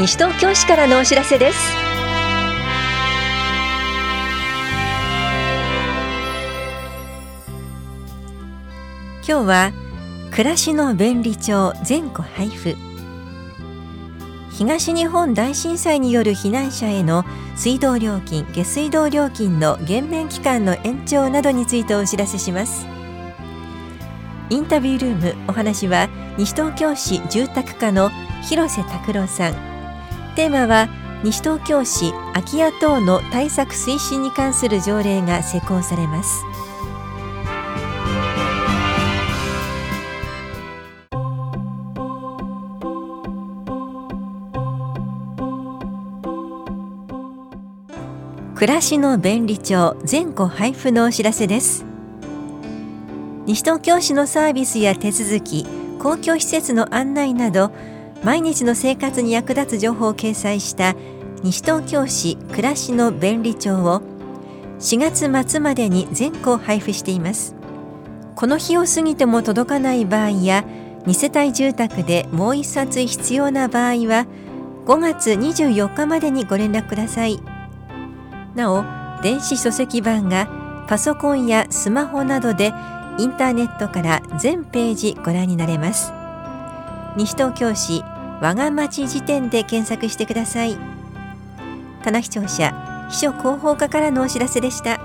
西東京市からのお知らせです。今日は暮らしの便利帳全戸配布。東日本大震災による避難者への水道料金下水道料金の減免期間の延長などについてお知らせします。インタビュールームお話は西東京市住宅課の広瀬拓郎さん。テーマは西東京市空き家等の対策推進に関する条例が施行されます。暮らしの便利帳全戸配布のお知らせです。西東京市のサービスや手続き公共施設の案内など毎日の生活に役立つ情報を掲載した西東京市暮らしの便利帳を4月末までに全校配布しています。この日を過ぎても届かない場合や2世帯住宅でもう1冊必要な場合は5月24日までにご連絡ください。なお電子書籍版がパソコンやスマホなどでインターネットから全ページご覧になれます。西東京市我が町辞典で検索してください。棚視聴者秘書広報課からのお知らせでした。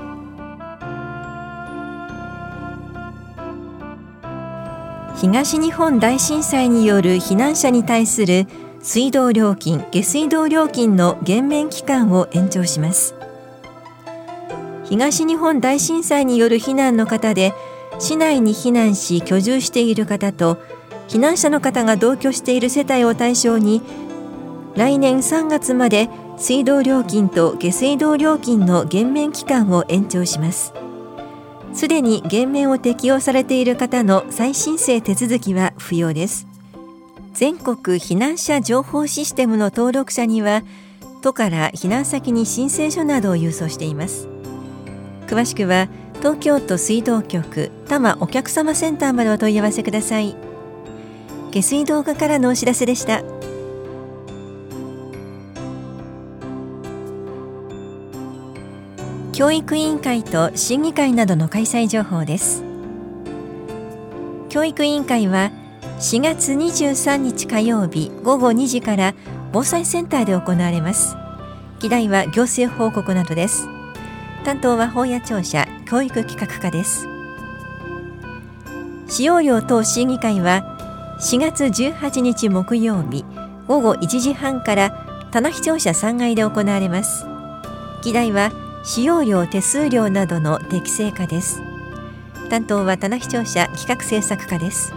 東日本大震災による避難者に対する水道料金下水道料金の減免期間を延長します。東日本大震災による避難の方で市内に避難し居住している方と避難者の方が同居している世帯を対象に来年3月まで水道料金と下水道料金の減免期間を延長します。すでに減免を適用されている方の再申請手続きは不要です。全国避難者情報システムの登録者には都から避難先に申請書などを郵送しています。詳しくは東京都水道局多摩お客様センターまでお問い合わせください。下水道課からのお知らせでした。教育委員会と審議会などの開催情報です。教育委員会は4月23日火曜日午後2時から防災センターで行われます。議題は行政報告などです。担当は法や庁舎教育企画課です。使用料等審議会は4月18日木曜日午後1時半から棚視聴者3階で行われます。議題は使用料手数料などの適正化です。担当は棚視聴者企画制作課です。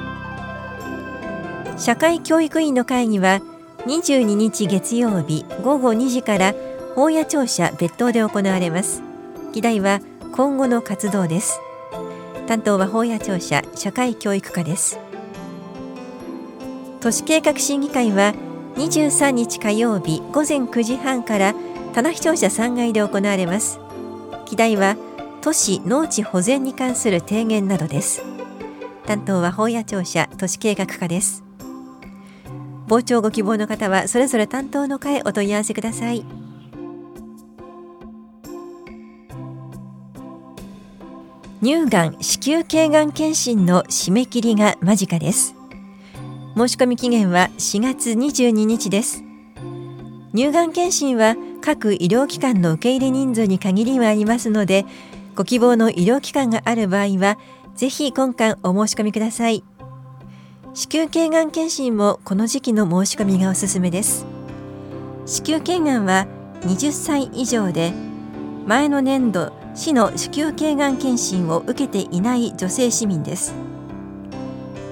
社会教育委員の会議は22日月曜日午後2時から法や庁舎別当で行われます。議題は今後の活動です。担当は法や庁舎社会教育課です。都市計画審議会は23日火曜日午前9時半から棚視聴者3階で行われます。議題は都市農地保全に関する提言などです。担当は法や庁舎都市計画課です。傍聴ご希望の方はそれぞれ担当の課へお問い合わせください。乳がん子宮頸がん検診の締め切りが間近です。申し込み期限は4月22日です。乳がん検診は各医療機関の受け入れ人数に限りはありますのでご希望の医療機関がある場合はぜひ今回お申し込みください。子宮頸がん検診もこの時期の申し込みがおすすめです。子宮頸がんは20歳以上で前の年度市の子宮頸がん検診を受けていない女性市民です。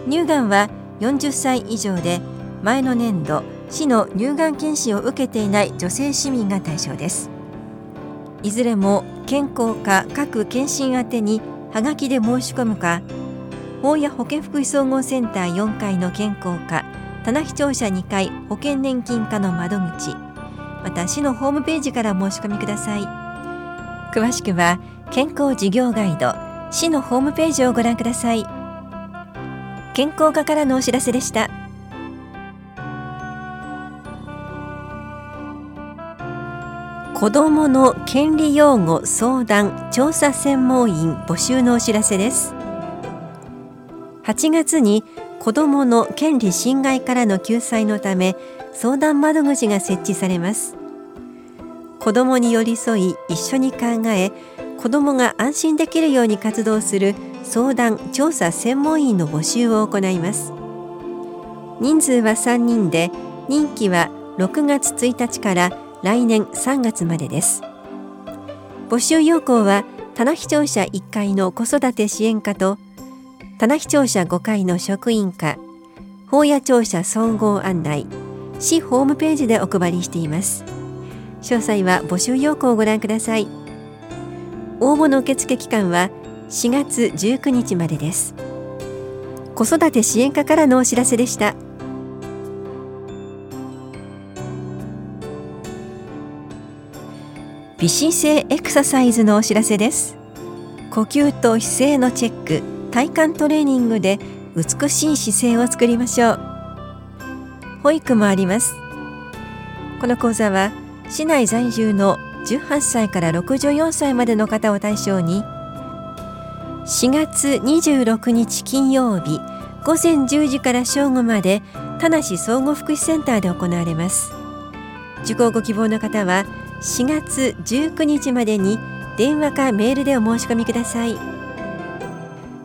乳がんは40歳以上で前の年度市の乳がん検診を受けていない女性市民が対象です。いずれも健康課各検診宛てにはがきで申し込むか法や保健福祉総合センター4階の健康課棚視聴者2階保険年金課の窓口また市のホームページから申し込みください。詳しくは健康事業ガイド市のホームページをご覧ください。健康課からのお知らせでした。子どもの権利擁護相談調査専門員募集のお知らせです。8月に子どもの権利侵害からの救済のため相談窓口が設置されます。子どもに寄り添い一緒に考え子どもが安心できるように活動する相談調査専門員の募集を行います。人数は3人で任期は6月1日から来年3月までです。募集要項は棚視聴者1階の子育て支援課と棚視聴者5階の職員課法屋庁舎総合案内市ホームページでお配りしています。詳細は募集要項をご覧ください。応募の受付期間は4月19日までです。子育て支援課からのお知らせでした。微姿勢エクササイズのお知らせです。呼吸と姿勢のチェック体幹トレーニングで美しい姿勢を作りましょう。保育もあります。この講座は市内在住の18歳から64歳までの方を対象に4月26日金曜日午前10時から正午まで田梨総合福祉センターで行われます。受講ご希望の方は4月19日までに電話かメールでお申し込みください。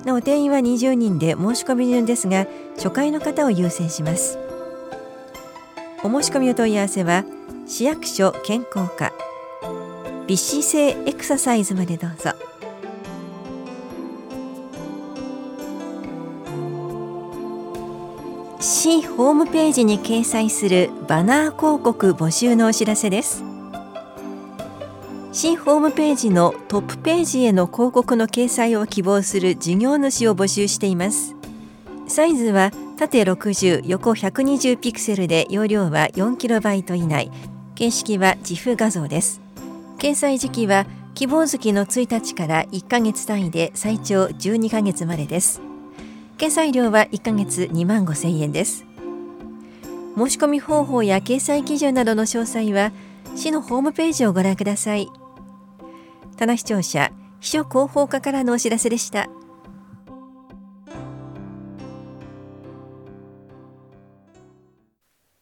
なお定員は20人で申し込み順ですが初回の方を優先します。お申し込みお問い合わせは市役所健康課微姿勢エクササイズまでどうぞ。市ホームページに掲載するバナー広告募集のお知らせです。新ホームページのトップページへの広告の掲載を希望する事業主を募集しています。サイズは縦60横120ピクセルで容量は 4KB 以内。形式は自負画像です。掲載時期は希望月の1日から1ヶ月単位で最長12ヶ月までです。掲載料は1ヶ月2万5千円です。申し込み方法や掲載基準などの詳細は市のホームページをご覧ください。棚視聴者秘書広報課からのお知らせでした。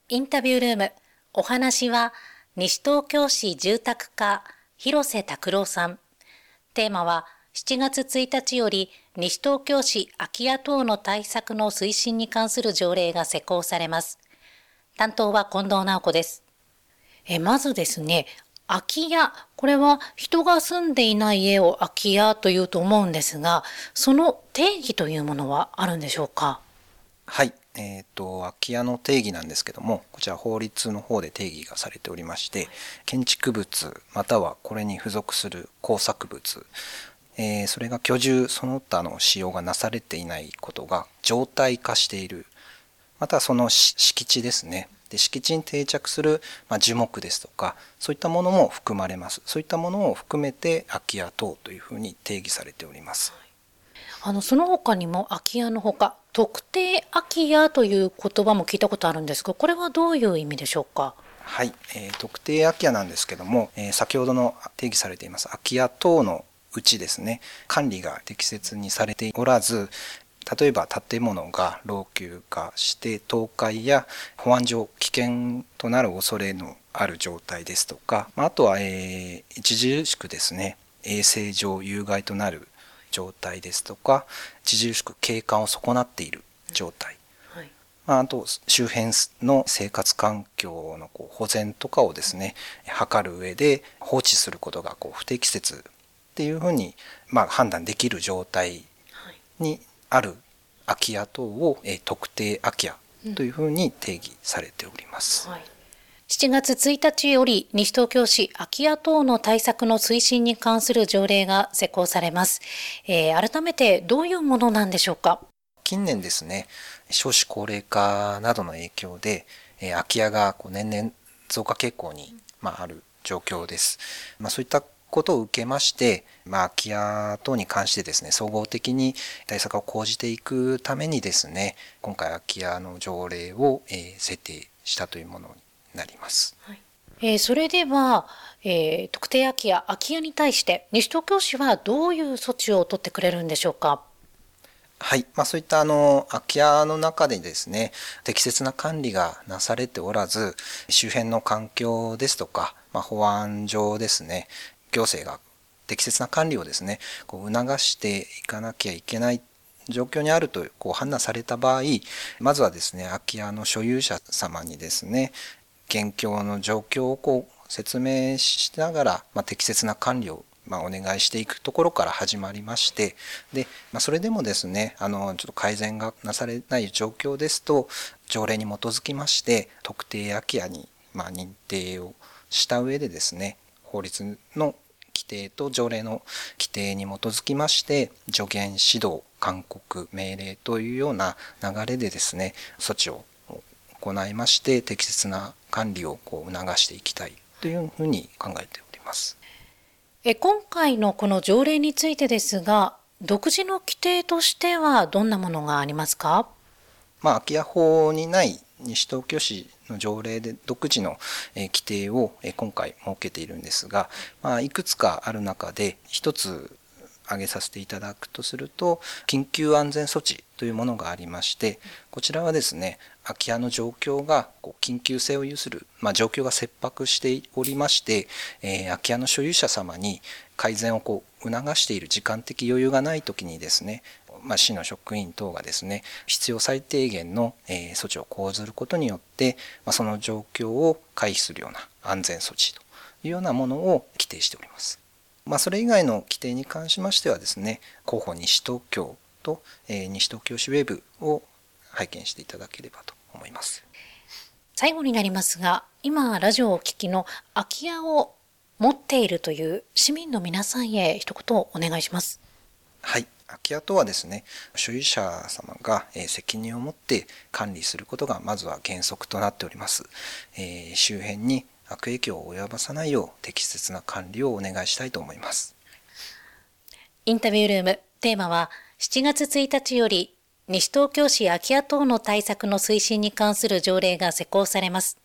インタビュールームお話は西東京市住宅課広瀬拓郎さん。テーマは7月1日より西東京市空き家等の対策の推進に関する条例が施行されます。担当は近藤直子です。えまずですね空き家、これは人が住んでいない家を空き家というと思うんですが、その定義というものはあるんでしょうか？はい、えーと、空き家の定義なんですけどもこちら法律の方で定義がされておりまして建築物またはこれに付属する工作物、えー、それが居住その他の使用がなされていないことが常態化している。またその敷地ですね。で敷地に定着する、まあ、樹木ですとかそういったものも含まれます。そういったものを含めて空き家等というふうに定義されております。あのその他にも空き家のほか特定空き家という言葉も聞いたことあるんですがこれはどういう意味でしょうか？はい、えー、特定空き家なんですけども、えー、先ほどの定義されています。空き家等のうちですね。管理が適切にされておらず例えば建物が老朽化して倒壊や保安上危険となる恐れのある状態ですとかあとは、えー、著しくですね。衛生上有害となる状態ですとか著しく景観を損なっている状態、はい、まあ、あと周辺の生活環境のこう保全とかをですね図る上で放置することがこう不適切っていうふうに、まあ、判断できる状態にある空き家等を、え特定空き家というふうに定義されております。うんはい。7月1日より西東京市空き家等の対策の推進に関する条例が施行されます、えー、改めてどういうものなんでしょうか？近年ですね少子高齢化などの影響で、えー、空き家がこう年々増加傾向に、まあ、ある状況です、まあ、そういったことを受けまして、まあ、空き家等に関してですね総合的に対策を講じていくためにですね今回空き家の条例を、えー、設定したというものになります。はいえー、それでは、えー、特定空き家、空き家に対して西東京市はどういう措置を取ってくれるんでしょうか？はい、まあ、そういったあの空き家の中でですね適切な管理がなされておらず周辺の環境ですとか、まあ、保安上ですね行政が適切な管理をですねこう促していかなきゃいけない状況にあるとこう判断された場合まずはですね空き家の所有者様にですね現況の状況をこう説明しながら、まあ、適切な管理をま、お願いしていくところから始まりましてで、まあ、それでもですねあのちょっと改善がなされない状況ですと条例に基づきまして特定空き家にま認定をした上でですね法律の規定と条例の規定に基づきまして助言指導勧告命令というような流れでですね措置を行いまして適切な管理をこう促していきたいというふうに考えております。え今回のこの条例についてですが独自の規定としてはどんなものがありますか？まあ、空き家法にない西東京市の条例で独自の規定を今回設けているんですが、まあ、いくつかある中で一つ挙げさせていただくとすると緊急安全措置というものがありましてこちらはですね空き家の状況が緊急性を有する、まあ、状況が切迫しておりまして、えー、空き家の所有者様に改善をこう促している時間的余裕がない時にですねまあ、市の職員等がですね必要最低限の、えー、措置を講ずることによって、まあ、その状況を回避するような安全措置というようなものを規定しております。まあ、それ以外の規定に関しましてはですね広報西東京と、えー、西東京市ウェブを拝見していただければと思います。最後になりますが今ラジオをお聞きの空き家を持っているという市民の皆さんへ一言お願いします。はい空き家とはですね所有者様が責任を持って管理することがまずは原則となっております、えー、周辺に悪影響を及ぼさないよう適切な管理をお願いしたいと思います。インタビュールーム、テーマは7月1日より西東京市空き家等の対策の推進に関する条例が施行されます。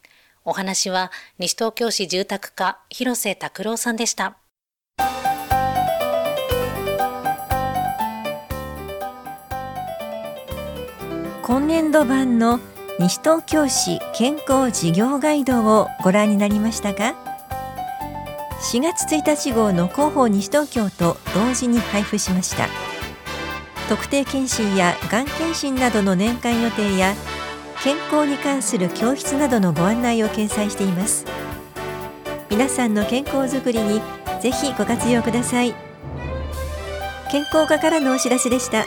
お話は西東京市住宅課広瀬拓郎さんでした。今年度版の西東京市健康事業ガイドをご覧になりましたか？4月1日号の広報西東京と同時に配布しました。特定健診やがん検診などの年間予定や健康に関する教室などのご案内を掲載しています。皆さんの健康づくりにぜひご活用ください。健康課からのお知らせでした。